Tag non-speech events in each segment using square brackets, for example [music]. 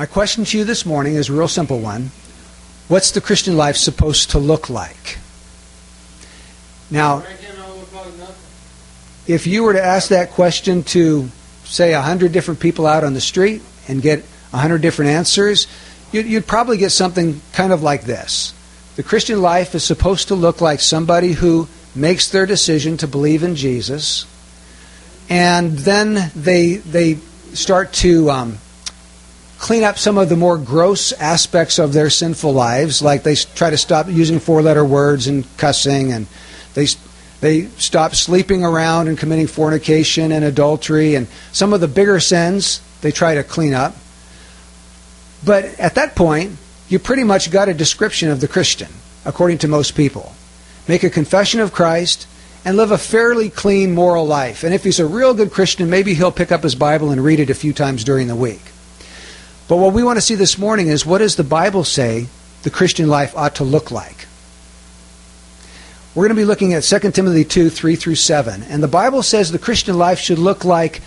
My question to you this morning is a real simple one. What's the Christian life supposed to look like? Now, if you were to ask that question to, say, a hundred different people out on the street and get a hundred different answers, you'd, you'd probably get something kind of like this. The Christian life is supposed to look like somebody who makes their decision to believe in Jesus, and then they they start to um, clean up some of the more gross aspects of their sinful lives, like they try to stop using four-letter words and cussing, and they they stop sleeping around and committing fornication and adultery, and some of the bigger sins they try to clean up. But at that point, you pretty much got a description of the Christian, according to most people. Make a confession of Christ and live a fairly clean moral life. And if he's a real good Christian, maybe he'll pick up his Bible and read it a few times during the week. But what we want to see this morning is what does the Bible say the Christian life ought to look like? We're going to be looking at 2 Timothy 2 3 through 7. And the Bible says the Christian life should look like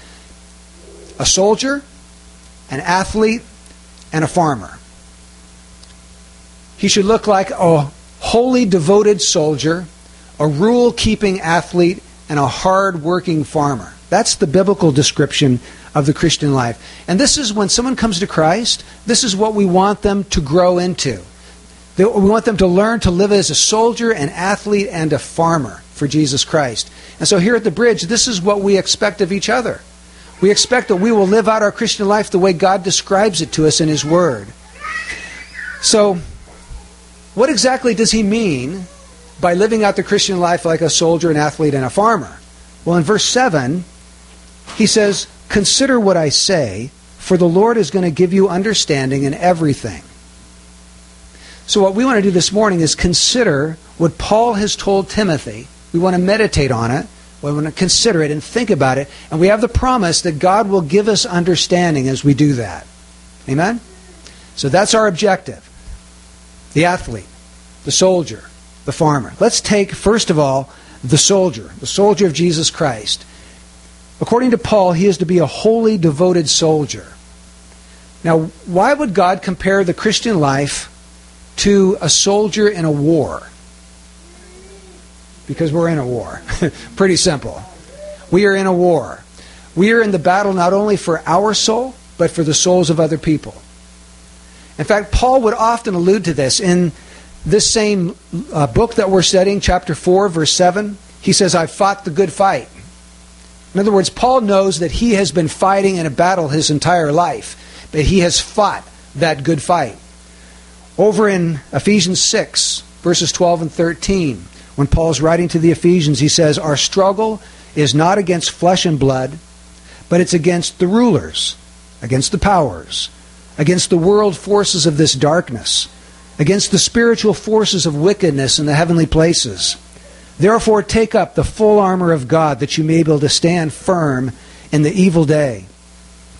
a soldier, an athlete, and a farmer. He should look like a wholly devoted soldier, a rule keeping athlete, and a hard working farmer. That's the biblical description of the Christian life. And this is when someone comes to Christ, this is what we want them to grow into. We want them to learn to live as a soldier, an athlete, and a farmer for Jesus Christ. And so here at the bridge, this is what we expect of each other. We expect that we will live out our Christian life the way God describes it to us in His Word. So, what exactly does He mean by living out the Christian life like a soldier, an athlete, and a farmer? Well, in verse 7, He says, Consider what I say, for the Lord is going to give you understanding in everything. So, what we want to do this morning is consider what Paul has told Timothy. We want to meditate on it. We want to consider it and think about it. And we have the promise that God will give us understanding as we do that. Amen? So, that's our objective the athlete, the soldier, the farmer. Let's take, first of all, the soldier, the soldier of Jesus Christ. According to Paul, he is to be a wholly devoted soldier. Now, why would God compare the Christian life to a soldier in a war? Because we're in a war. [laughs] Pretty simple. We are in a war. We are in the battle not only for our soul, but for the souls of other people. In fact, Paul would often allude to this. In this same uh, book that we're studying, chapter 4, verse 7, he says, I've fought the good fight. In other words, Paul knows that he has been fighting in a battle his entire life, but he has fought that good fight. Over in Ephesians 6, verses 12 and 13, when Paul's writing to the Ephesians, he says, Our struggle is not against flesh and blood, but it's against the rulers, against the powers, against the world forces of this darkness, against the spiritual forces of wickedness in the heavenly places. Therefore, take up the full armor of God that you may be able to stand firm in the evil day.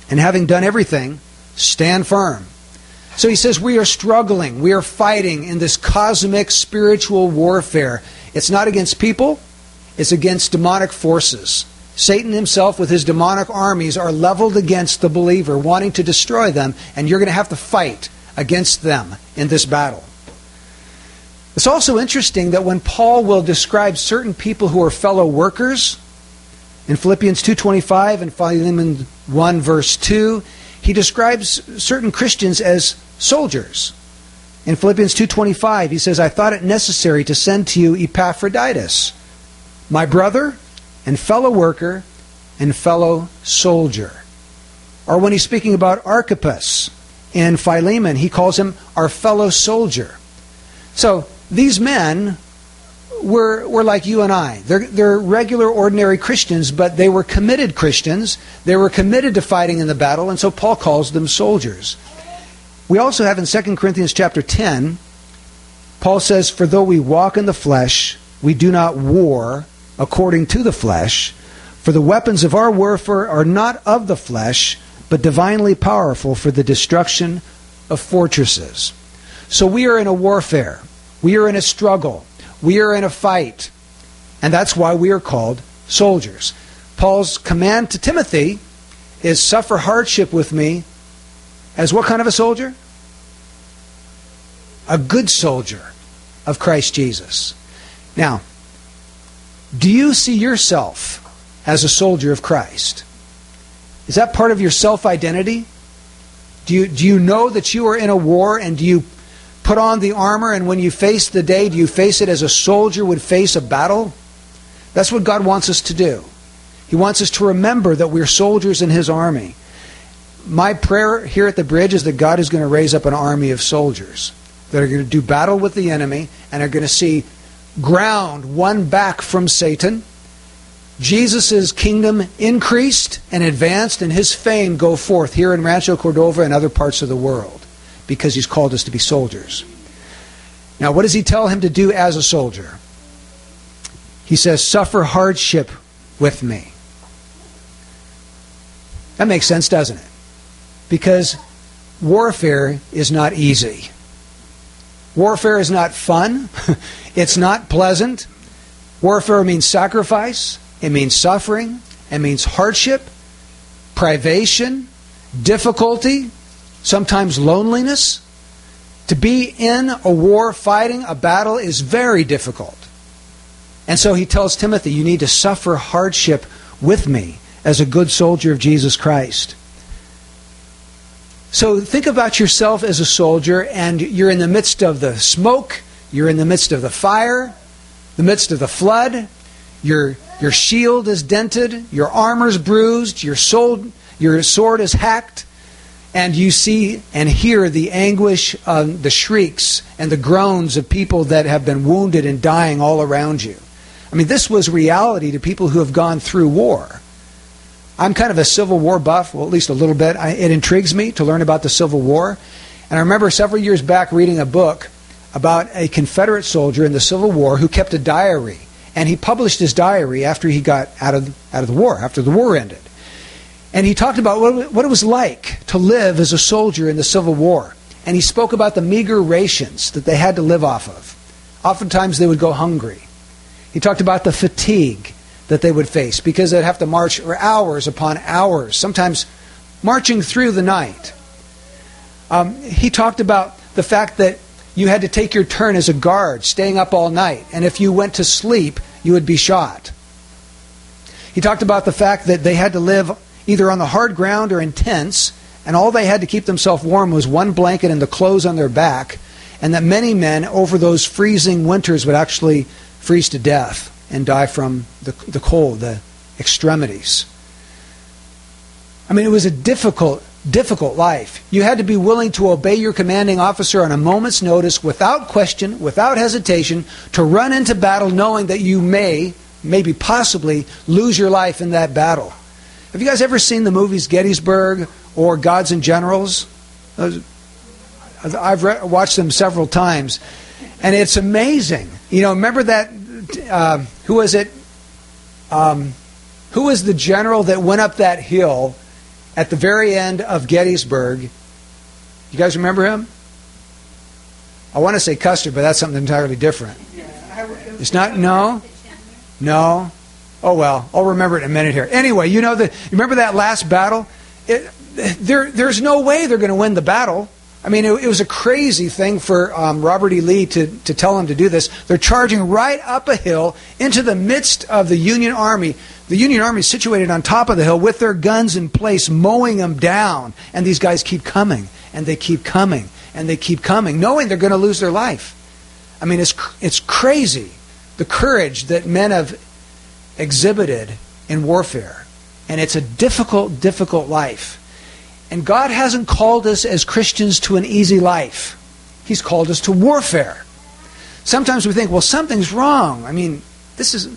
And having done everything, stand firm. So he says, We are struggling. We are fighting in this cosmic spiritual warfare. It's not against people, it's against demonic forces. Satan himself, with his demonic armies, are leveled against the believer, wanting to destroy them, and you're going to have to fight against them in this battle. It's also interesting that when Paul will describe certain people who are fellow workers, in Philippians 2:25 and Philemon 1 verse 2, he describes certain Christians as soldiers. In Philippians 2:25, he says, "I thought it necessary to send to you Epaphroditus, my brother and fellow worker and fellow soldier." Or when he's speaking about Archippus in Philemon, he calls him our fellow soldier. So, these men were, were like you and I. They're, they're regular, ordinary Christians, but they were committed Christians. They were committed to fighting in the battle, and so Paul calls them soldiers. We also have in 2 Corinthians chapter 10, Paul says, For though we walk in the flesh, we do not war according to the flesh. For the weapons of our warfare are not of the flesh, but divinely powerful for the destruction of fortresses. So we are in a warfare. We are in a struggle. We are in a fight. And that's why we are called soldiers. Paul's command to Timothy is suffer hardship with me as what kind of a soldier? A good soldier of Christ Jesus. Now, do you see yourself as a soldier of Christ? Is that part of your self identity? Do you, do you know that you are in a war and do you put on the armor and when you face the day, do you face it as a soldier would face a battle? That's what God wants us to do. He wants us to remember that we're soldiers in His army. My prayer here at the bridge is that God is going to raise up an army of soldiers that are going to do battle with the enemy and are going to see ground won back from Satan. Jesus' kingdom increased and advanced, and his fame go forth here in Rancho Cordova and other parts of the world because he's called us to be soldiers. Now, what does he tell him to do as a soldier? He says, Suffer hardship with me. That makes sense, doesn't it? Because warfare is not easy. Warfare is not fun. [laughs] it's not pleasant. Warfare means sacrifice. It means suffering. It means hardship, privation, difficulty, sometimes loneliness. To be in a war, fighting a battle, is very difficult. And so he tells Timothy, You need to suffer hardship with me as a good soldier of Jesus Christ. So think about yourself as a soldier, and you're in the midst of the smoke, you're in the midst of the fire, the midst of the flood. Your, your shield is dented, your armor's bruised, your, soul, your sword is hacked, and you see and hear the anguish, of the shrieks, and the groans of people that have been wounded and dying all around you. I mean, this was reality to people who have gone through war. I'm kind of a Civil War buff, well, at least a little bit. I, it intrigues me to learn about the Civil War. And I remember several years back reading a book about a Confederate soldier in the Civil War who kept a diary. And he published his diary after he got out of, out of the war, after the war ended. And he talked about what, it was like to live as a soldier in the Civil War. And he spoke about the meager rations that they had to live off of. Oftentimes they would go hungry. He talked about the fatigue that they would face because they'd have to march for hours upon hours, sometimes marching through the night. Um, he talked about the fact that you had to take your turn as a guard, staying up all night, and if you went to sleep, you would be shot. He talked about the fact that they had to live either on the hard ground or in tents, and all they had to keep themselves warm was one blanket and the clothes on their back, and that many men over those freezing winters would actually freeze to death and die from the, the cold, the extremities. I mean, it was a difficult, difficult life. You had to be willing to obey your commanding officer on a moment's notice, without question, without hesitation, to run into battle knowing that you may, maybe possibly, lose your life in that battle. Have you guys ever seen the movies Gettysburg or Gods and Generals? I've re- watched them several times, and it's amazing. You know, remember that uh, who was it? Um, who was the general that went up that hill at the very end of Gettysburg? You guys remember him? I want to say Custer, but that's something entirely different. It's not. No, no. Oh well, I'll remember it in a minute here. Anyway, you know the. Remember that last battle? It, there, there's no way they're going to win the battle. I mean, it, it was a crazy thing for um, Robert E. Lee to, to tell him to do this. They're charging right up a hill into the midst of the Union Army. The Union Army is situated on top of the hill with their guns in place, mowing them down. And these guys keep coming, and they keep coming, and they keep coming, knowing they're going to lose their life. I mean, it's, it's crazy the courage that men have exhibited in warfare. And it's a difficult, difficult life. And God hasn't called us as Christians to an easy life. He's called us to warfare. Sometimes we think, well, something's wrong. I mean, this is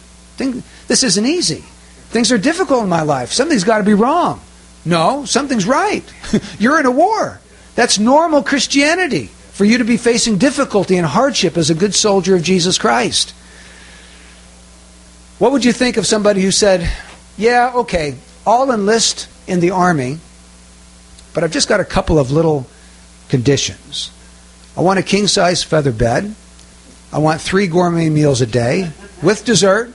this isn't easy. Things are difficult in my life. Something's got to be wrong. No, something's right. [laughs] You're in a war. That's normal Christianity for you to be facing difficulty and hardship as a good soldier of Jesus Christ. What would you think of somebody who said, Yeah, okay, I'll enlist in the army, but I've just got a couple of little conditions. I want a king size feather bed. I want three gourmet meals a day with dessert.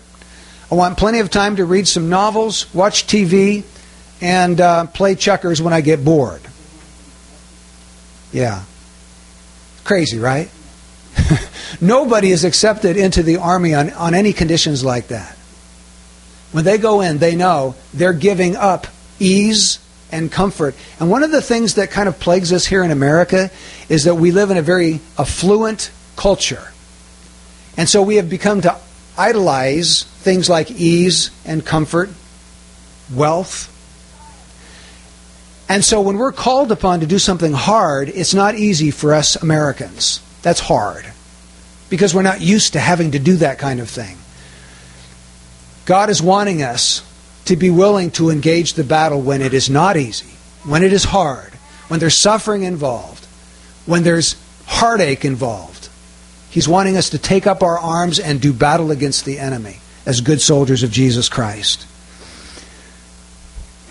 I want plenty of time to read some novels, watch TV, and uh, play checkers when I get bored. Yeah. Crazy, right? [laughs] Nobody is accepted into the army on, on any conditions like that. When they go in, they know they're giving up ease and comfort. And one of the things that kind of plagues us here in America is that we live in a very affluent culture. And so we have become to idolize things like ease and comfort, wealth. And so when we're called upon to do something hard, it's not easy for us Americans. That's hard because we're not used to having to do that kind of thing. God is wanting us to be willing to engage the battle when it is not easy, when it is hard, when there's suffering involved, when there's heartache involved. He's wanting us to take up our arms and do battle against the enemy as good soldiers of Jesus Christ.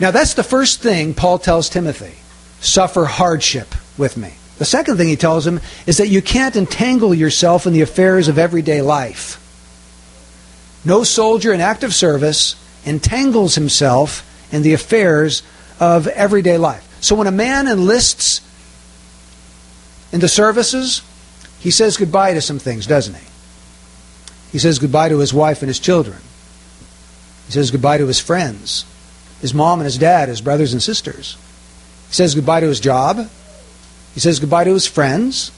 Now, that's the first thing Paul tells Timothy suffer hardship with me. The second thing he tells him is that you can't entangle yourself in the affairs of everyday life. No soldier in active service entangles himself in the affairs of everyday life. So when a man enlists in the services, he says goodbye to some things, doesn't he? He says goodbye to his wife and his children. He says goodbye to his friends, his mom and his dad, his brothers and sisters. He says goodbye to his job. He says goodbye to his friends.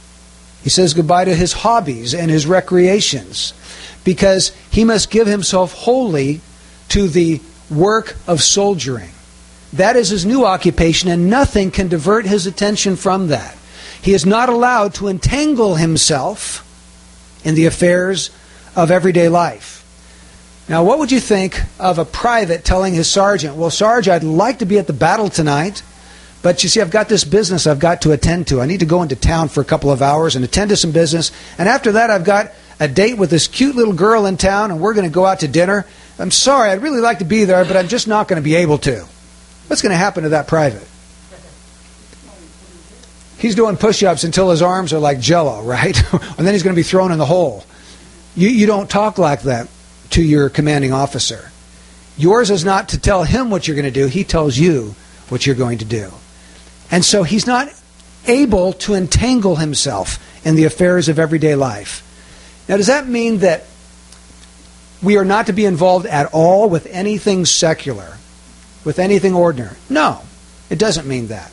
He says goodbye to his hobbies and his recreations because he must give himself wholly to the work of soldiering. That is his new occupation, and nothing can divert his attention from that. He is not allowed to entangle himself in the affairs of everyday life. Now, what would you think of a private telling his sergeant, Well, Sarge, I'd like to be at the battle tonight, but you see, I've got this business I've got to attend to. I need to go into town for a couple of hours and attend to some business, and after that, I've got a date with this cute little girl in town, and we're going to go out to dinner. I'm sorry, I'd really like to be there, but I'm just not going to be able to. What's going to happen to that private? He's doing push ups until his arms are like jello, right? [laughs] and then he's going to be thrown in the hole. You, you don't talk like that to your commanding officer. Yours is not to tell him what you're going to do, he tells you what you're going to do. And so he's not able to entangle himself in the affairs of everyday life. Now, does that mean that we are not to be involved at all with anything secular, with anything ordinary? No, it doesn't mean that.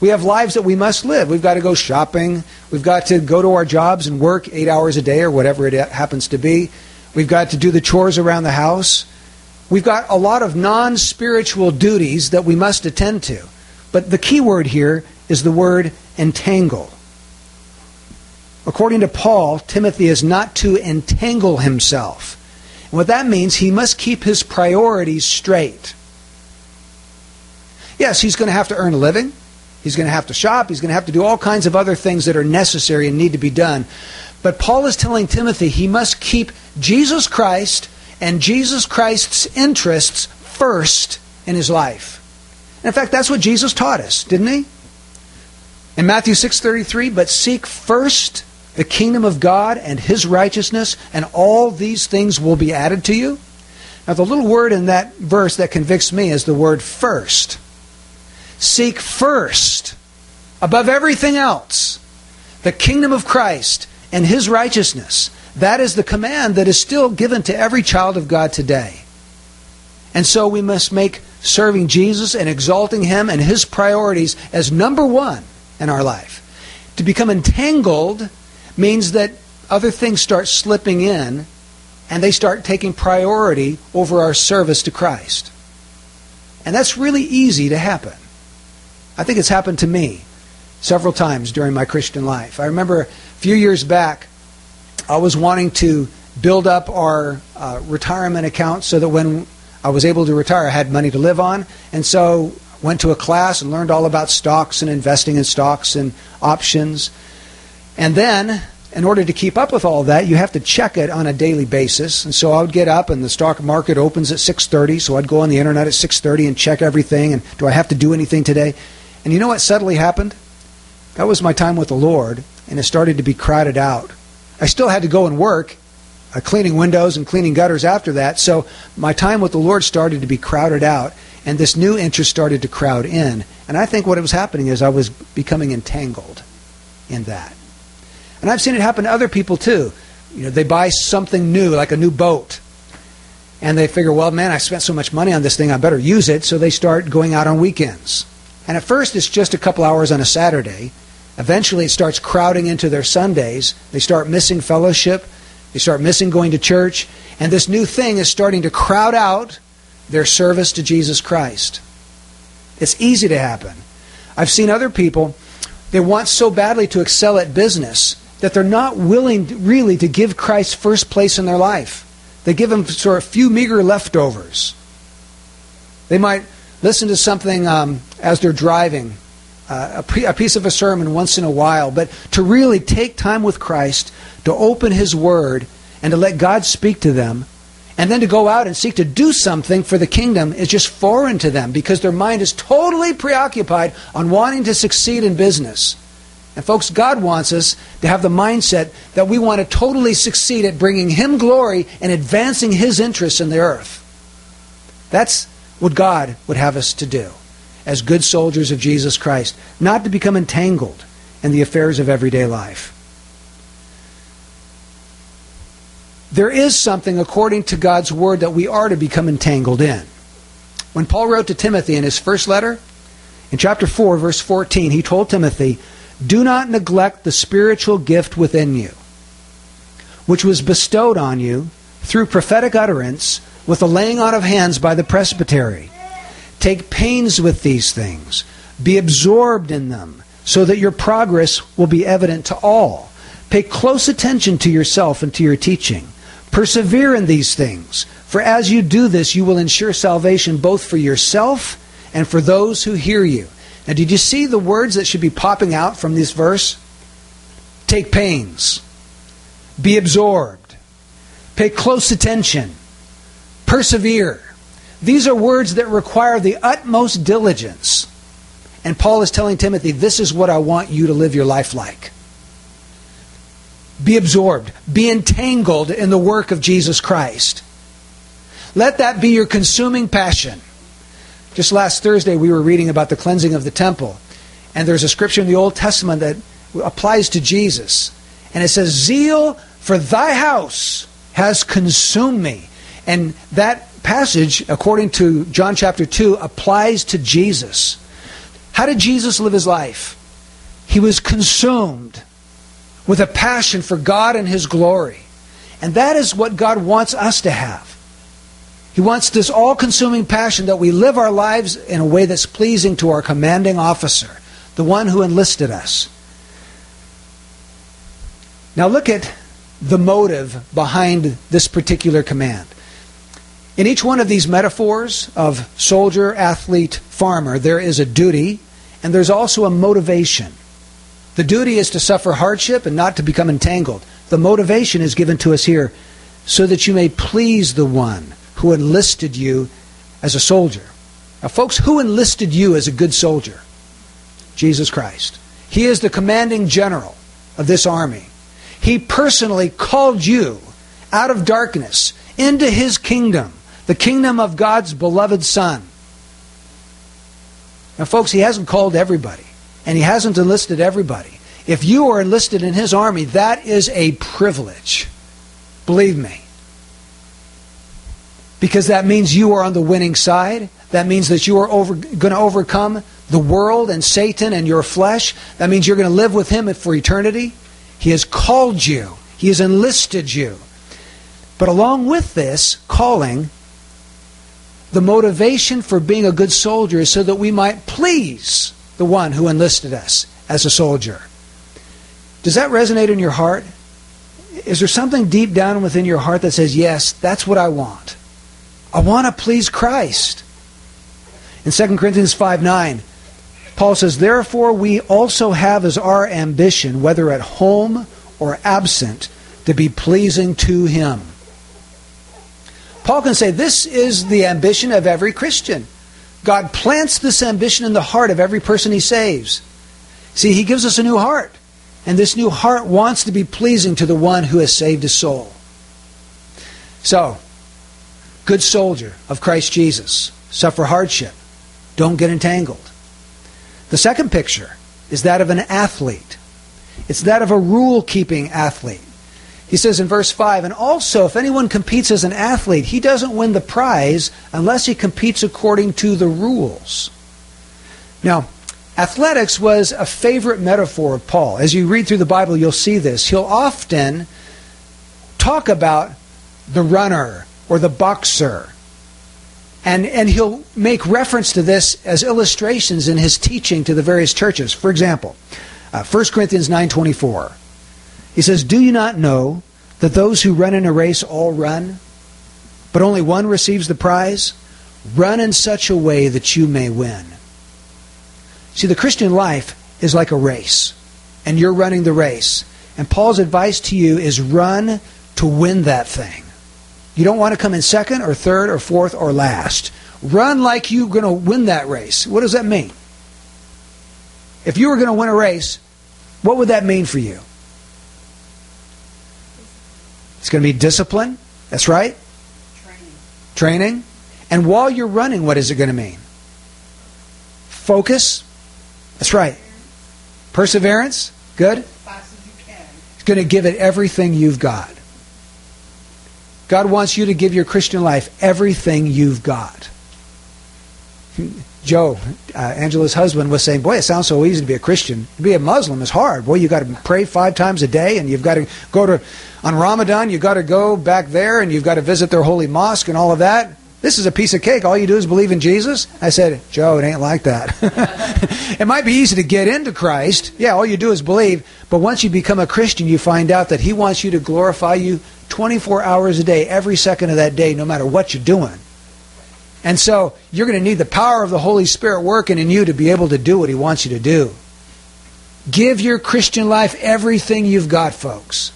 We have lives that we must live. We've got to go shopping. We've got to go to our jobs and work eight hours a day or whatever it happens to be. We've got to do the chores around the house. We've got a lot of non spiritual duties that we must attend to. But the key word here is the word entangle. According to Paul, Timothy is not to entangle himself. And what that means, he must keep his priorities straight. Yes, he's going to have to earn a living. He's going to have to shop. He's going to have to do all kinds of other things that are necessary and need to be done. But Paul is telling Timothy he must keep Jesus Christ and Jesus Christ's interests first in his life. In fact, that's what Jesus taught us, didn't he? In Matthew 6:33, but seek first the kingdom of God and his righteousness, and all these things will be added to you. Now, the little word in that verse that convicts me is the word first. Seek first, above everything else, the kingdom of Christ and his righteousness. That is the command that is still given to every child of God today. And so we must make serving Jesus and exalting him and his priorities as number one in our life. To become entangled means that other things start slipping in and they start taking priority over our service to Christ. And that's really easy to happen. I think it's happened to me several times during my Christian life. I remember a few years back, I was wanting to build up our uh, retirement account so that when I was able to retire, I had money to live on. And so went to a class and learned all about stocks and investing in stocks and options. And then, in order to keep up with all that, you have to check it on a daily basis. And so I would get up, and the stock market opens at 6:30. So I'd go on the internet at 6:30 and check everything. And do I have to do anything today? And you know what suddenly happened? That was my time with the Lord, and it started to be crowded out. I still had to go and work, uh, cleaning windows and cleaning gutters after that. So my time with the Lord started to be crowded out, and this new interest started to crowd in. And I think what it was happening is I was becoming entangled in that. And I've seen it happen to other people too. You know, they buy something new, like a new boat, and they figure, well, man, I spent so much money on this thing, I better use it. So they start going out on weekends. And at first, it's just a couple hours on a Saturday. Eventually, it starts crowding into their Sundays. They start missing fellowship. They start missing going to church. And this new thing is starting to crowd out their service to Jesus Christ. It's easy to happen. I've seen other people, they want so badly to excel at business that they're not willing really to give Christ first place in their life. They give him sort of a few meager leftovers. They might listen to something um, as they're driving, uh, a, pre- a piece of a sermon once in a while, but to really take time with Christ, to open His Word, and to let God speak to them, and then to go out and seek to do something for the kingdom is just foreign to them because their mind is totally preoccupied on wanting to succeed in business. And folks, God wants us to have the mindset that we want to totally succeed at bringing Him glory and advancing His interests in the earth. That's what God would have us to do as good soldiers of Jesus Christ, not to become entangled in the affairs of everyday life. There is something, according to God's Word, that we are to become entangled in. When Paul wrote to Timothy in his first letter, in chapter 4, verse 14, he told Timothy, Do not neglect the spiritual gift within you, which was bestowed on you through prophetic utterance with the laying on of hands by the presbytery. Take pains with these things, be absorbed in them, so that your progress will be evident to all. Pay close attention to yourself and to your teaching. Persevere in these things, for as you do this, you will ensure salvation both for yourself and for those who hear you. Now, did you see the words that should be popping out from this verse? Take pains, be absorbed, pay close attention, persevere. These are words that require the utmost diligence. And Paul is telling Timothy, this is what I want you to live your life like. Be absorbed, be entangled in the work of Jesus Christ. Let that be your consuming passion. Just last Thursday, we were reading about the cleansing of the temple. And there's a scripture in the Old Testament that applies to Jesus. And it says, Zeal for thy house has consumed me. And that passage, according to John chapter 2, applies to Jesus. How did Jesus live his life? He was consumed with a passion for God and His glory. And that is what God wants us to have. He wants this all consuming passion that we live our lives in a way that's pleasing to our commanding officer, the one who enlisted us. Now look at the motive behind this particular command. In each one of these metaphors of soldier, athlete, farmer, there is a duty and there's also a motivation. The duty is to suffer hardship and not to become entangled. The motivation is given to us here so that you may please the one who enlisted you as a soldier. Now, folks, who enlisted you as a good soldier? Jesus Christ. He is the commanding general of this army. He personally called you out of darkness into his kingdom, the kingdom of God's beloved Son. Now, folks, he hasn't called everybody and he hasn't enlisted everybody. If you are enlisted in his army, that is a privilege. Believe me. Because that means you are on the winning side. That means that you are going to overcome the world and Satan and your flesh. That means you're going to live with him for eternity. He has called you, he has enlisted you. But along with this calling, the motivation for being a good soldier is so that we might please the one who enlisted us as a soldier. Does that resonate in your heart? Is there something deep down within your heart that says, Yes, that's what I want? I want to please Christ. In 2 Corinthians 5 9, Paul says, Therefore we also have as our ambition, whether at home or absent, to be pleasing to Him. Paul can say, This is the ambition of every Christian. God plants this ambition in the heart of every person he saves. See, he gives us a new heart. And this new heart wants to be pleasing to the one who has saved his soul. So, good soldier of Christ Jesus, suffer hardship, don't get entangled. The second picture is that of an athlete. It's that of a rule keeping athlete. He says in verse 5 And also, if anyone competes as an athlete, he doesn't win the prize unless he competes according to the rules. Now, athletics was a favorite metaphor of Paul. As you read through the Bible, you'll see this. He'll often talk about the runner or the boxer. And, and he'll make reference to this as illustrations in his teaching to the various churches. For example, uh, 1 Corinthians 9.24. He says, Do you not know that those who run in a race all run, but only one receives the prize? Run in such a way that you may win. See, the Christian life is like a race, and you're running the race. And Paul's advice to you is run to win that thing. You don't want to come in second or third or fourth or last. Run like you're going to win that race. What does that mean? If you were going to win a race, what would that mean for you? It's going to be discipline. That's right. Training. Training. And while you're running, what is it going to mean? Focus. That's right. Perseverance. Good. As you can. It's going to give it everything you've got. God wants you to give your Christian life everything you've got. [laughs] Joe, uh, Angela's husband, was saying, Boy, it sounds so easy to be a Christian. To be a Muslim is hard. Boy, you've got to pray five times a day, and you've got to go to, on Ramadan, you've got to go back there, and you've got to visit their holy mosque and all of that. This is a piece of cake. All you do is believe in Jesus. I said, Joe, it ain't like that. [laughs] it might be easy to get into Christ. Yeah, all you do is believe. But once you become a Christian, you find out that He wants you to glorify you 24 hours a day, every second of that day, no matter what you're doing. And so you're going to need the power of the Holy Spirit working in you to be able to do what He wants you to do. Give your Christian life everything you've got, folks.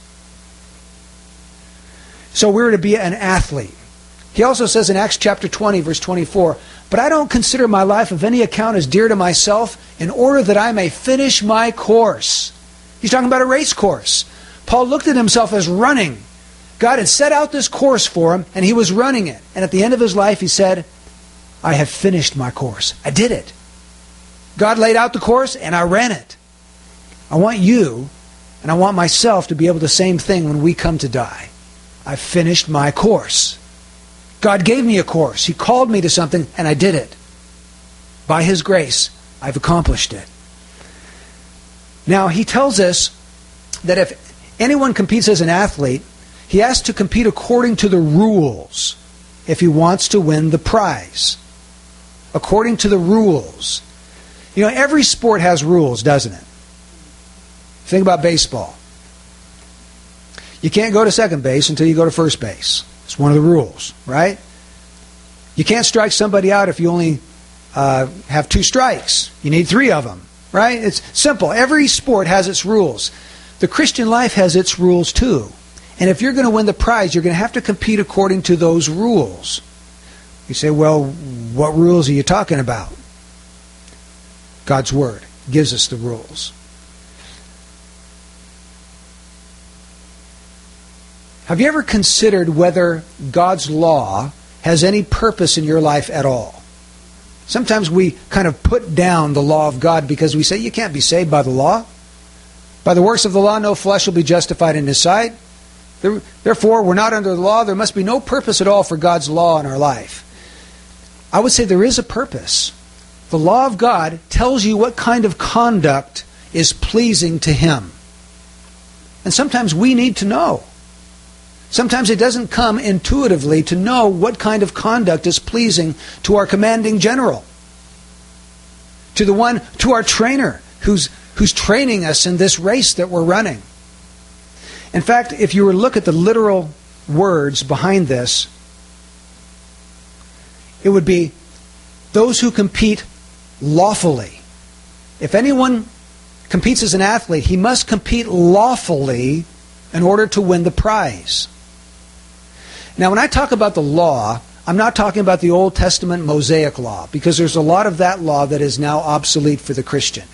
So we're to be an athlete. He also says in Acts chapter 20, verse 24, But I don't consider my life of any account as dear to myself, in order that I may finish my course. He's talking about a race course. Paul looked at himself as running. God had set out this course for him, and he was running it. And at the end of his life, he said, I have finished my course. I did it. God laid out the course, and I ran it. I want you, and I want myself to be able to the same thing when we come to die. I finished my course. God gave me a course. He called me to something, and I did it. By His grace, I've accomplished it. Now, He tells us that if anyone competes as an athlete, he has to compete according to the rules if he wants to win the prize. According to the rules. You know, every sport has rules, doesn't it? Think about baseball. You can't go to second base until you go to first base. It's one of the rules, right? You can't strike somebody out if you only uh, have two strikes. You need three of them, right? It's simple. Every sport has its rules. The Christian life has its rules too. And if you're going to win the prize, you're going to have to compete according to those rules. You say, well, what rules are you talking about? God's Word gives us the rules. Have you ever considered whether God's law has any purpose in your life at all? Sometimes we kind of put down the law of God because we say you can't be saved by the law. By the works of the law, no flesh will be justified in his sight. Therefore, we're not under the law. There must be no purpose at all for God's law in our life. I would say there is a purpose. The law of God tells you what kind of conduct is pleasing to Him. And sometimes we need to know. Sometimes it doesn't come intuitively to know what kind of conduct is pleasing to our commanding general, to the one, to our trainer who's, who's training us in this race that we're running. In fact, if you were to look at the literal words behind this, it would be those who compete lawfully. If anyone competes as an athlete, he must compete lawfully in order to win the prize. Now, when I talk about the law, I'm not talking about the Old Testament Mosaic law, because there's a lot of that law that is now obsolete for the Christian.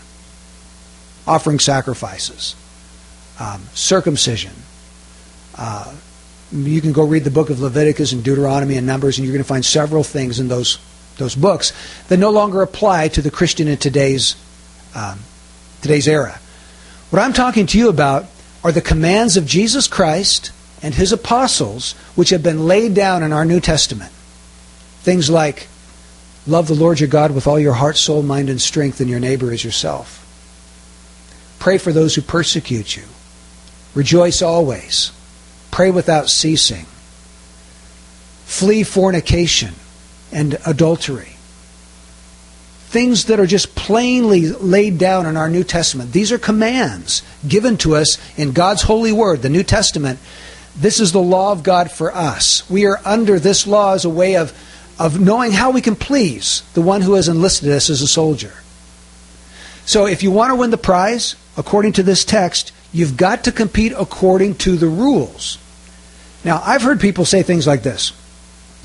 Offering sacrifices, um, circumcision. Uh, you can go read the book of Leviticus and Deuteronomy and Numbers, and you're going to find several things in those those books that no longer apply to the Christian in today's um, today's era. What I'm talking to you about are the commands of Jesus Christ and his apostles, which have been laid down in our New Testament. Things like love the Lord your God with all your heart, soul, mind, and strength, and your neighbor as yourself. Pray for those who persecute you. Rejoice always. Pray without ceasing. Flee fornication and adultery. Things that are just plainly laid down in our New Testament. These are commands given to us in God's holy word, the New Testament. This is the law of God for us. We are under this law as a way of, of knowing how we can please the one who has enlisted us as a soldier. So if you want to win the prize, according to this text, you've got to compete according to the rules. Now, I've heard people say things like this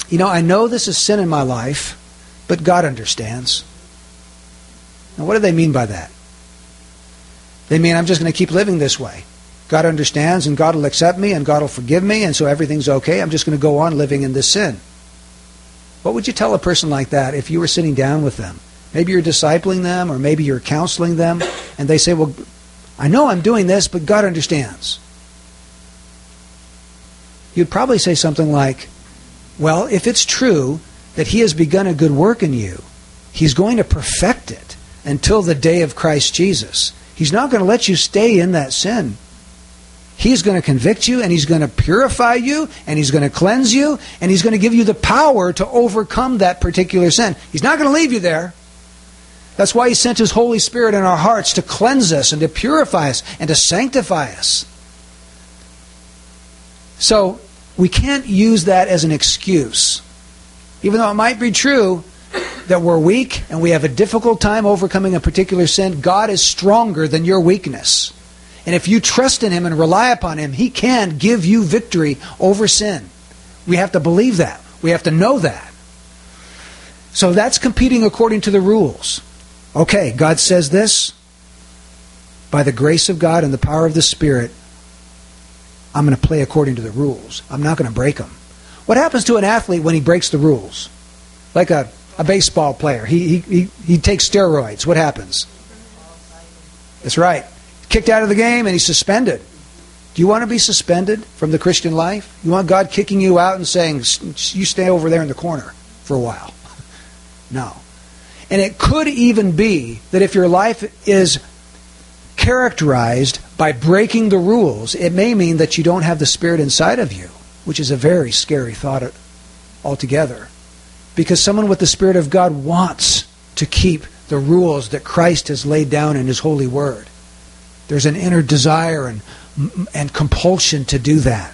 You know, I know this is sin in my life, but God understands. Now, what do they mean by that? They mean I'm just going to keep living this way. God understands, and God will accept me, and God will forgive me, and so everything's okay. I'm just going to go on living in this sin. What would you tell a person like that if you were sitting down with them? Maybe you're discipling them, or maybe you're counseling them, and they say, Well, I know I'm doing this, but God understands. You'd probably say something like, Well, if it's true that He has begun a good work in you, He's going to perfect it until the day of Christ Jesus. He's not going to let you stay in that sin. He's going to convict you and he's going to purify you and he's going to cleanse you and he's going to give you the power to overcome that particular sin. He's not going to leave you there. That's why he sent his Holy Spirit in our hearts to cleanse us and to purify us and to sanctify us. So we can't use that as an excuse. Even though it might be true, that we're weak and we have a difficult time overcoming a particular sin, God is stronger than your weakness. And if you trust in Him and rely upon Him, He can give you victory over sin. We have to believe that. We have to know that. So that's competing according to the rules. Okay, God says this. By the grace of God and the power of the Spirit, I'm going to play according to the rules. I'm not going to break them. What happens to an athlete when he breaks the rules? Like a a baseball player. He, he, he, takes steroids. What happens? That's right. Kicked out of the game and he's suspended. Do you want to be suspended from the Christian life? You want God kicking you out and saying, you stay over there in the corner for a while? [laughs] No. And it could even be that if your life is characterized by breaking the rules, it may mean that you don't have the Spirit inside of you, which is a very scary thought altogether. Because someone with the Spirit of God wants to keep the rules that Christ has laid down in His holy word. There's an inner desire and, and compulsion to do that.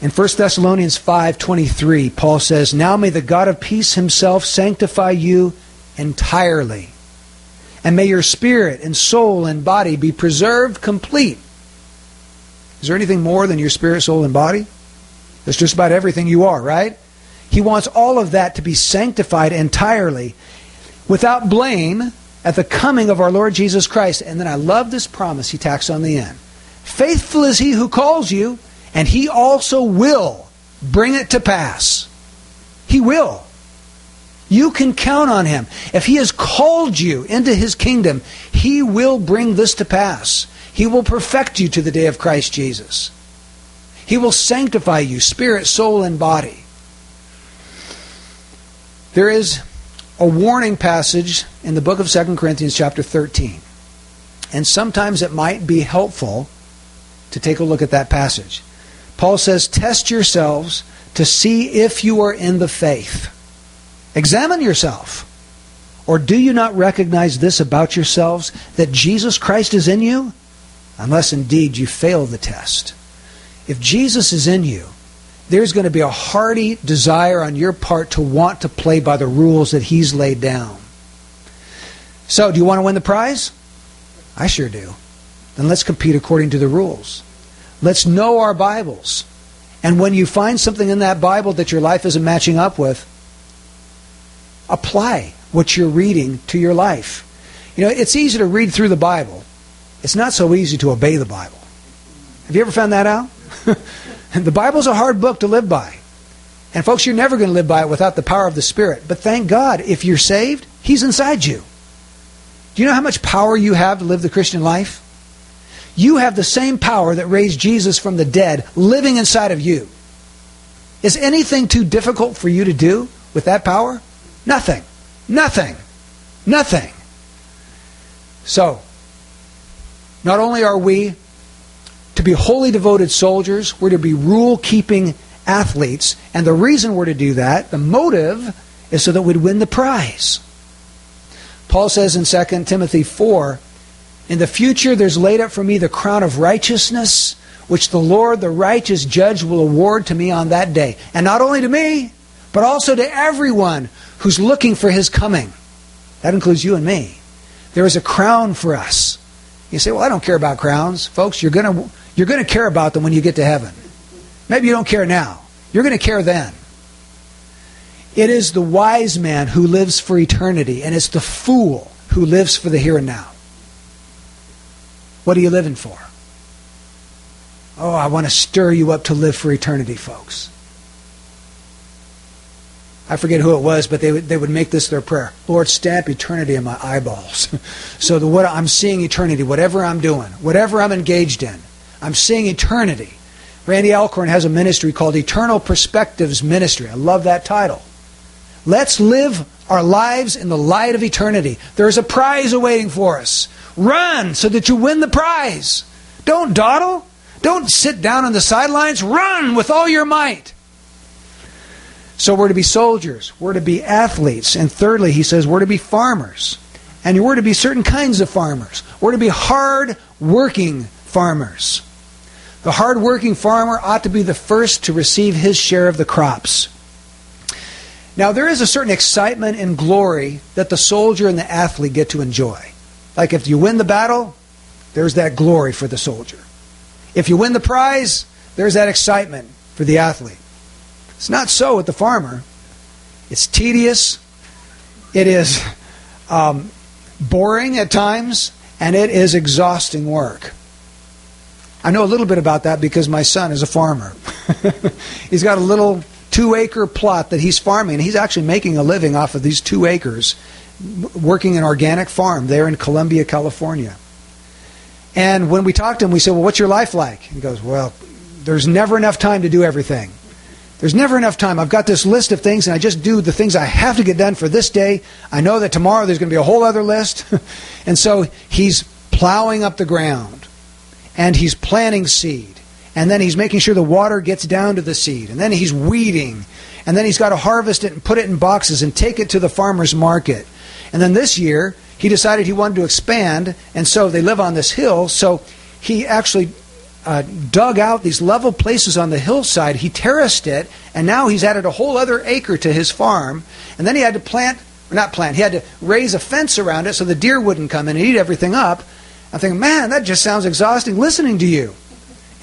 In 1 Thessalonians 5:23, Paul says, "Now may the God of peace himself sanctify you entirely, and may your spirit and soul and body be preserved complete." Is there anything more than your spirit, soul, and body? That's just about everything you are, right? He wants all of that to be sanctified entirely without blame at the coming of our Lord Jesus Christ. And then I love this promise he tacks on the end. Faithful is he who calls you, and he also will bring it to pass. He will. You can count on him. If he has called you into his kingdom, he will bring this to pass. He will perfect you to the day of Christ Jesus. He will sanctify you, spirit, soul, and body. There is a warning passage in the book of 2 Corinthians, chapter 13. And sometimes it might be helpful to take a look at that passage. Paul says, Test yourselves to see if you are in the faith. Examine yourself. Or do you not recognize this about yourselves, that Jesus Christ is in you? Unless indeed you fail the test. If Jesus is in you, there's going to be a hearty desire on your part to want to play by the rules that He's laid down. So, do you want to win the prize? I sure do. Then let's compete according to the rules. Let's know our Bibles. And when you find something in that Bible that your life isn't matching up with, apply what you're reading to your life. You know, it's easy to read through the Bible. It's not so easy to obey the Bible. Have you ever found that out? [laughs] [laughs] The Bible's a hard book to live by. And folks, you're never going to live by it without the power of the Spirit. But thank God, if you're saved, He's inside you. Do you know how much power you have to live the Christian life? You have the same power that raised Jesus from the dead living inside of you. Is anything too difficult for you to do with that power? Nothing. Nothing. Nothing. So, not only are we to be wholly devoted soldiers, we're to be rule keeping athletes. And the reason we're to do that, the motive, is so that we'd win the prize. Paul says in 2 Timothy 4 In the future there's laid up for me the crown of righteousness, which the Lord, the righteous judge, will award to me on that day. And not only to me, but also to everyone who's looking for his coming. That includes you and me. There is a crown for us. You say, Well, I don't care about crowns. Folks, you're going to you're going to care about them when you get to heaven. Maybe you don't care now. You're going to care then. It is the wise man who lives for eternity, and it's the fool who lives for the here and now. What are you living for? Oh, I want to stir you up to live for eternity, folks. I forget who it was, but they would, they would make this their prayer. Lord, stamp eternity in my eyeballs. [laughs] so the what I'm seeing eternity, whatever I'm doing, whatever I'm engaged in, I'm seeing eternity. Randy Alcorn has a ministry called Eternal Perspectives Ministry. I love that title. Let's live our lives in the light of eternity. There is a prize awaiting for us. Run so that you win the prize. Don't dawdle. Don't sit down on the sidelines. Run with all your might. So we're to be soldiers, we're to be athletes, and thirdly, he says we're to be farmers. And we're to be certain kinds of farmers. We're to be hard working farmers. The hard working farmer ought to be the first to receive his share of the crops. Now, there is a certain excitement and glory that the soldier and the athlete get to enjoy. Like if you win the battle, there's that glory for the soldier. If you win the prize, there's that excitement for the athlete. It's not so with the farmer. It's tedious, it is um, boring at times, and it is exhausting work. I know a little bit about that because my son is a farmer. [laughs] he's got a little two acre plot that he's farming, and he's actually making a living off of these two acres, working an organic farm there in Columbia, California. And when we talked to him, we said, Well, what's your life like? He goes, Well, there's never enough time to do everything. There's never enough time. I've got this list of things, and I just do the things I have to get done for this day. I know that tomorrow there's going to be a whole other list. [laughs] and so he's plowing up the ground, and he's planting seed, and then he's making sure the water gets down to the seed, and then he's weeding, and then he's got to harvest it and put it in boxes and take it to the farmer's market. And then this year, he decided he wanted to expand, and so they live on this hill, so he actually uh, dug out these level places on the hillside. He terraced it, and now he's added a whole other acre to his farm. And then he had to plant, not plant, he had to raise a fence around it so the deer wouldn't come in and eat everything up. I'm thinking, man, that just sounds exhausting listening to you.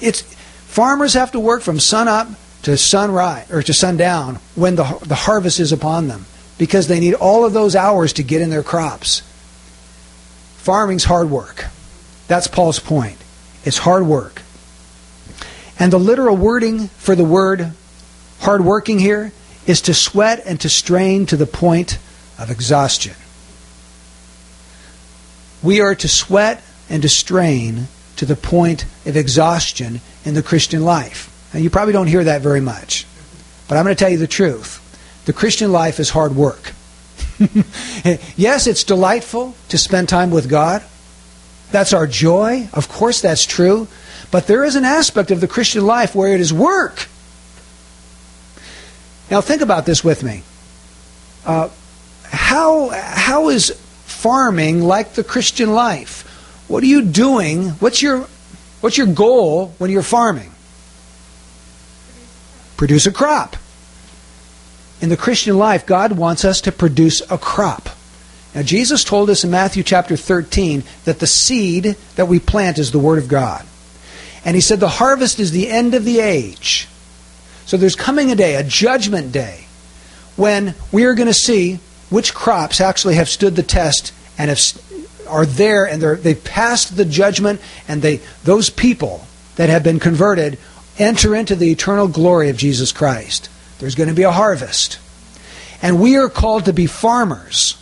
It's farmers have to work from sun up to sunrise or to sundown when the the harvest is upon them because they need all of those hours to get in their crops. Farming's hard work. That's Paul's point. It's hard work. And the literal wording for the word hardworking here is to sweat and to strain to the point of exhaustion. We are to sweat and to strain to the point of exhaustion in the Christian life. Now, you probably don't hear that very much, but I'm going to tell you the truth. The Christian life is hard work. [laughs] yes, it's delightful to spend time with God. That's our joy. Of course, that's true. But there is an aspect of the Christian life where it is work. Now, think about this with me. Uh, how, how is farming like the Christian life? What are you doing? What's your, what's your goal when you're farming? Produce a crop. In the Christian life, God wants us to produce a crop. Now, Jesus told us in Matthew chapter 13 that the seed that we plant is the Word of God. And he said the harvest is the end of the age. So there's coming a day, a judgment day, when we are going to see which crops actually have stood the test and have, are there and they've passed the judgment, and they, those people that have been converted enter into the eternal glory of Jesus Christ. There's going to be a harvest. And we are called to be farmers.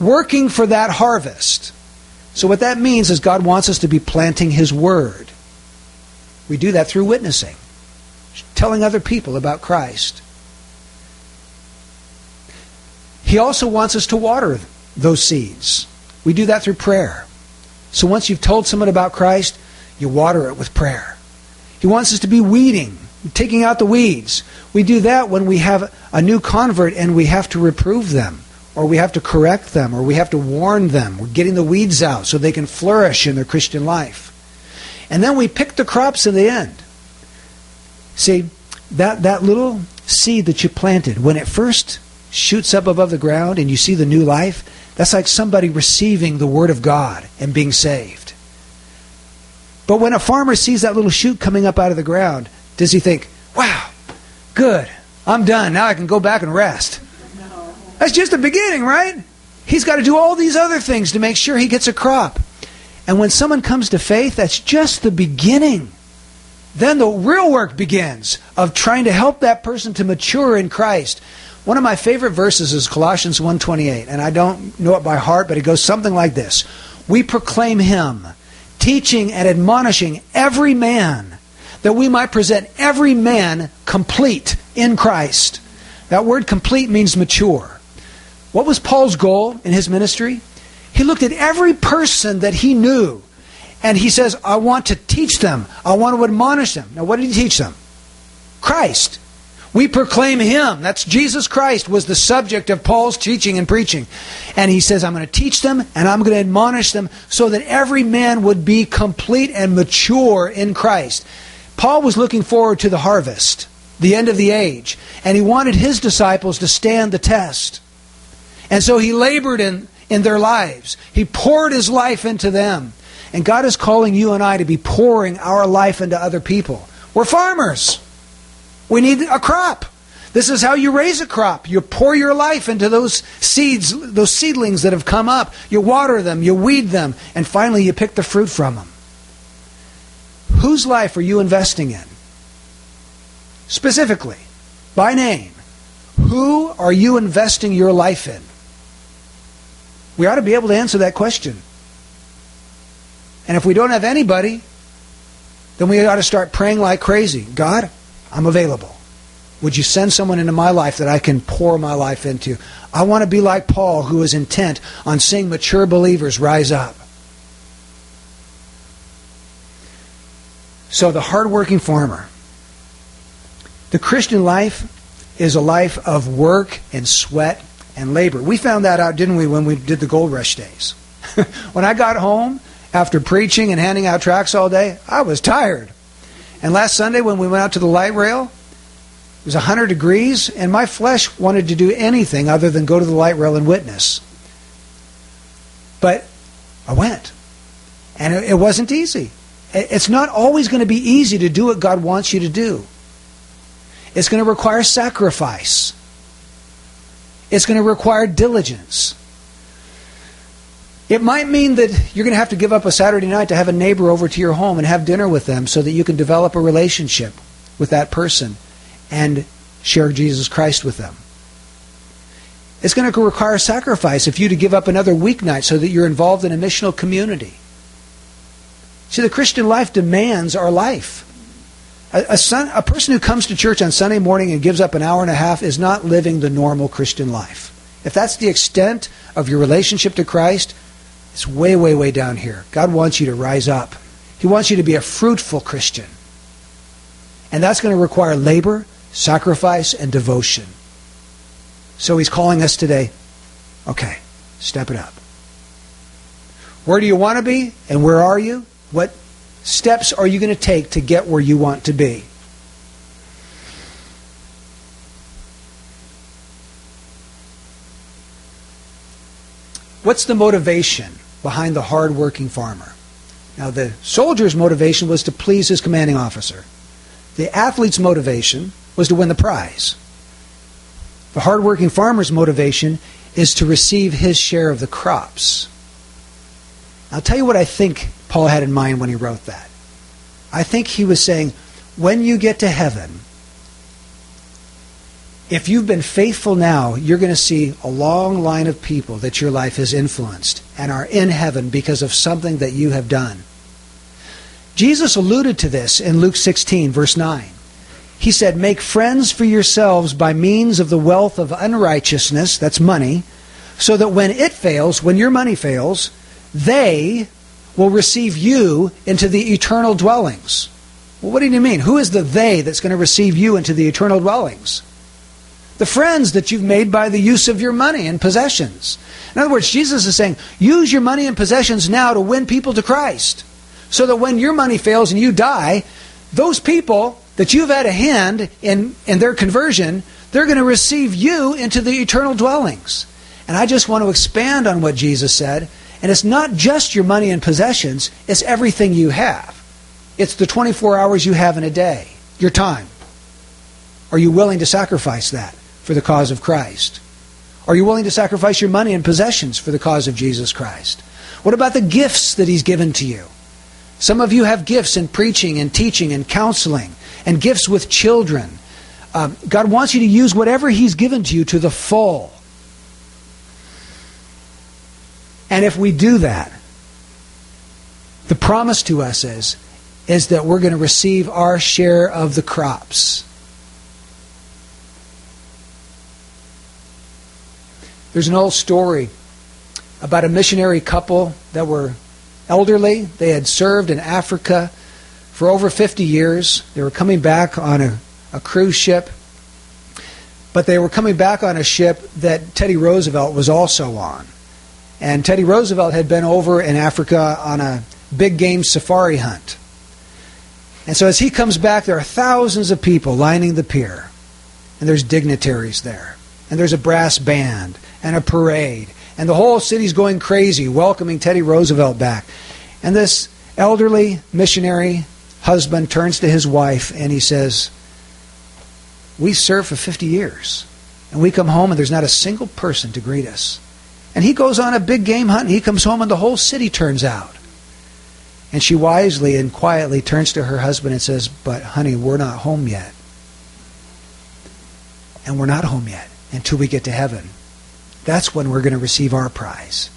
working for that harvest. So, what that means is God wants us to be planting His Word. We do that through witnessing, telling other people about Christ. He also wants us to water those seeds. We do that through prayer. So, once you've told someone about Christ, you water it with prayer. He wants us to be weeding, taking out the weeds. We do that when we have a new convert and we have to reprove them or we have to correct them, or we have to warn them. We're getting the weeds out so they can flourish in their Christian life. And then we pick the crops in the end. See, that, that little seed that you planted, when it first shoots up above the ground and you see the new life, that's like somebody receiving the Word of God and being saved. But when a farmer sees that little shoot coming up out of the ground, does he think, wow, good, I'm done. Now I can go back and rest? No. That's just the beginning, right? He's got to do all these other things to make sure he gets a crop. And when someone comes to faith, that's just the beginning. Then the real work begins of trying to help that person to mature in Christ. One of my favorite verses is Colossians 1:28, and I don't know it by heart, but it goes something like this. We proclaim him, teaching and admonishing every man that we might present every man complete in Christ. That word complete means mature. What was Paul's goal in his ministry? He looked at every person that he knew and he says, I want to teach them. I want to admonish them. Now, what did he teach them? Christ. We proclaim him. That's Jesus Christ was the subject of Paul's teaching and preaching. And he says, I'm going to teach them and I'm going to admonish them so that every man would be complete and mature in Christ. Paul was looking forward to the harvest, the end of the age, and he wanted his disciples to stand the test. And so he labored in, in their lives. He poured his life into them. And God is calling you and I to be pouring our life into other people. We're farmers. We need a crop. This is how you raise a crop. You pour your life into those seeds, those seedlings that have come up. You water them, you weed them, and finally you pick the fruit from them. Whose life are you investing in? Specifically, by name, who are you investing your life in? We ought to be able to answer that question. And if we don't have anybody, then we ought to start praying like crazy. God, I'm available. Would you send someone into my life that I can pour my life into? I want to be like Paul, who is intent on seeing mature believers rise up. So, the hardworking farmer. The Christian life is a life of work and sweat and labor. We found that out, didn't we, when we did the gold rush days? [laughs] when I got home after preaching and handing out tracts all day, I was tired. And last Sunday, when we went out to the light rail, it was 100 degrees, and my flesh wanted to do anything other than go to the light rail and witness. But I went. And it wasn't easy. It's not always going to be easy to do what God wants you to do. It's going to require sacrifice. It's going to require diligence. It might mean that you're going to have to give up a Saturday night to have a neighbor over to your home and have dinner with them so that you can develop a relationship with that person and share Jesus Christ with them. It's going to require sacrifice if you to give up another weeknight so that you're involved in a missional community. See, the Christian life demands our life. A, a, son, a person who comes to church on Sunday morning and gives up an hour and a half is not living the normal Christian life. If that's the extent of your relationship to Christ, it's way, way, way down here. God wants you to rise up. He wants you to be a fruitful Christian. And that's going to require labor, sacrifice, and devotion. So he's calling us today okay, step it up. Where do you want to be? And where are you? What steps are you going to take to get where you want to be? What's the motivation behind the hard-working farmer? Now, the soldier's motivation was to please his commanding officer. The athlete's motivation was to win the prize. The hard-working farmer's motivation is to receive his share of the crops. I'll tell you what I think Paul had in mind when he wrote that. I think he was saying, when you get to heaven, if you've been faithful now, you're going to see a long line of people that your life has influenced and are in heaven because of something that you have done. Jesus alluded to this in Luke 16, verse 9. He said, Make friends for yourselves by means of the wealth of unrighteousness, that's money, so that when it fails, when your money fails, they will receive you into the eternal dwellings. Well, what do you mean? Who is the they that's going to receive you into the eternal dwellings? The friends that you've made by the use of your money and possessions. In other words, Jesus is saying, use your money and possessions now to win people to Christ. So that when your money fails and you die, those people that you've had a hand in, in their conversion, they're going to receive you into the eternal dwellings. And I just want to expand on what Jesus said. And it's not just your money and possessions, it's everything you have. It's the 24 hours you have in a day, your time. Are you willing to sacrifice that for the cause of Christ? Are you willing to sacrifice your money and possessions for the cause of Jesus Christ? What about the gifts that He's given to you? Some of you have gifts in preaching and teaching and counseling and gifts with children. Um, God wants you to use whatever He's given to you to the full. And if we do that, the promise to us is, is that we're going to receive our share of the crops. There's an old story about a missionary couple that were elderly. They had served in Africa for over 50 years. They were coming back on a, a cruise ship, but they were coming back on a ship that Teddy Roosevelt was also on. And Teddy Roosevelt had been over in Africa on a big game safari hunt. And so as he comes back, there are thousands of people lining the pier. And there's dignitaries there. And there's a brass band and a parade. And the whole city's going crazy, welcoming Teddy Roosevelt back. And this elderly missionary husband turns to his wife and he says, We served for 50 years. And we come home and there's not a single person to greet us. And he goes on a big game hunt and he comes home and the whole city turns out. And she wisely and quietly turns to her husband and says, But honey, we're not home yet. And we're not home yet until we get to heaven. That's when we're going to receive our prize.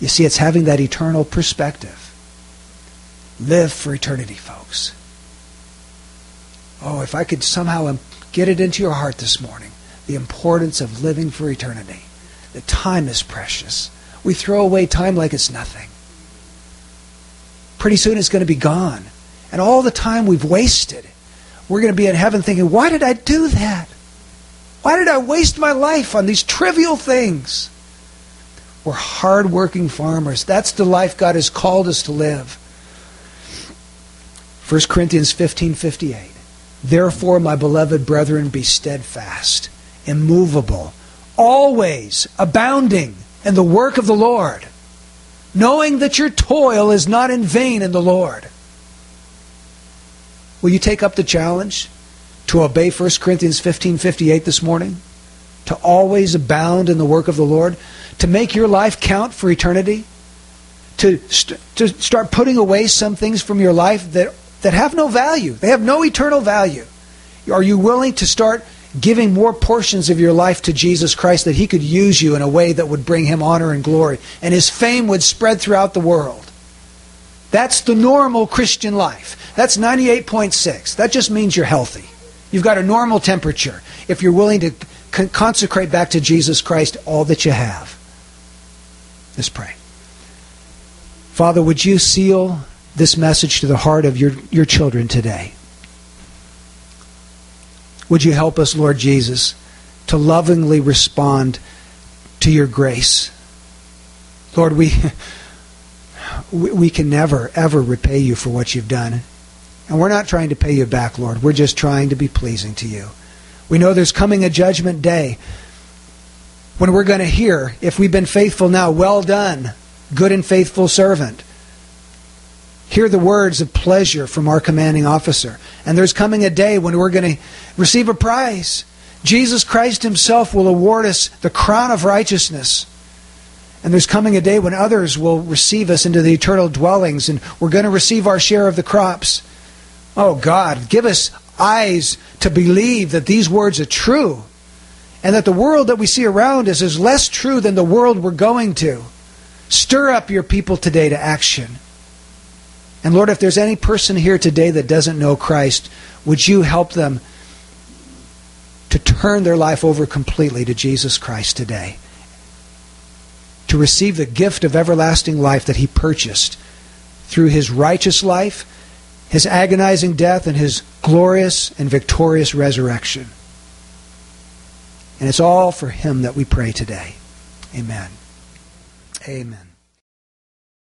You see, it's having that eternal perspective. Live for eternity, folks. Oh, if I could somehow get it into your heart this morning the importance of living for eternity. The time is precious. We throw away time like it's nothing. Pretty soon it's going to be gone. And all the time we've wasted, we're going to be in heaven thinking, why did I do that? Why did I waste my life on these trivial things? We're hardworking farmers. That's the life God has called us to live. 1 Corinthians 15:58. Therefore, my beloved brethren, be steadfast, immovable, always abounding in the work of the Lord, knowing that your toil is not in vain in the Lord. Will you take up the challenge to obey 1 Corinthians 15:58 this morning? To always abound in the work of the Lord, to make your life count for eternity? To, st- to start putting away some things from your life that, that have no value. They have no eternal value. Are you willing to start giving more portions of your life to Jesus Christ that He could use you in a way that would bring Him honor and glory, and His fame would spread throughout the world. That's the normal Christian life. That's 98.6. That just means you're healthy. You've got a normal temperature if you're willing to con- consecrate back to Jesus Christ all that you have. Let's pray. Father, would you seal this message to the heart of your, your children today? Would you help us, Lord Jesus, to lovingly respond to your grace? Lord, we, [laughs] we can never, ever repay you for what you've done. And we're not trying to pay you back, Lord. We're just trying to be pleasing to you. We know there's coming a judgment day when we're going to hear, if we've been faithful now, well done, good and faithful servant. Hear the words of pleasure from our commanding officer. And there's coming a day when we're going to receive a prize. Jesus Christ Himself will award us the crown of righteousness. And there's coming a day when others will receive us into the eternal dwellings, and we're going to receive our share of the crops. Oh God, give us eyes to believe that these words are true. and that the world that we see around us is less true than the world we're going to. Stir up your people today to action. And Lord, if there's any person here today that doesn't know Christ, would you help them to turn their life over completely to Jesus Christ today? To receive the gift of everlasting life that He purchased through His righteous life, His agonizing death, and His glorious and victorious resurrection. And it's all for Him that we pray today. Amen. Amen.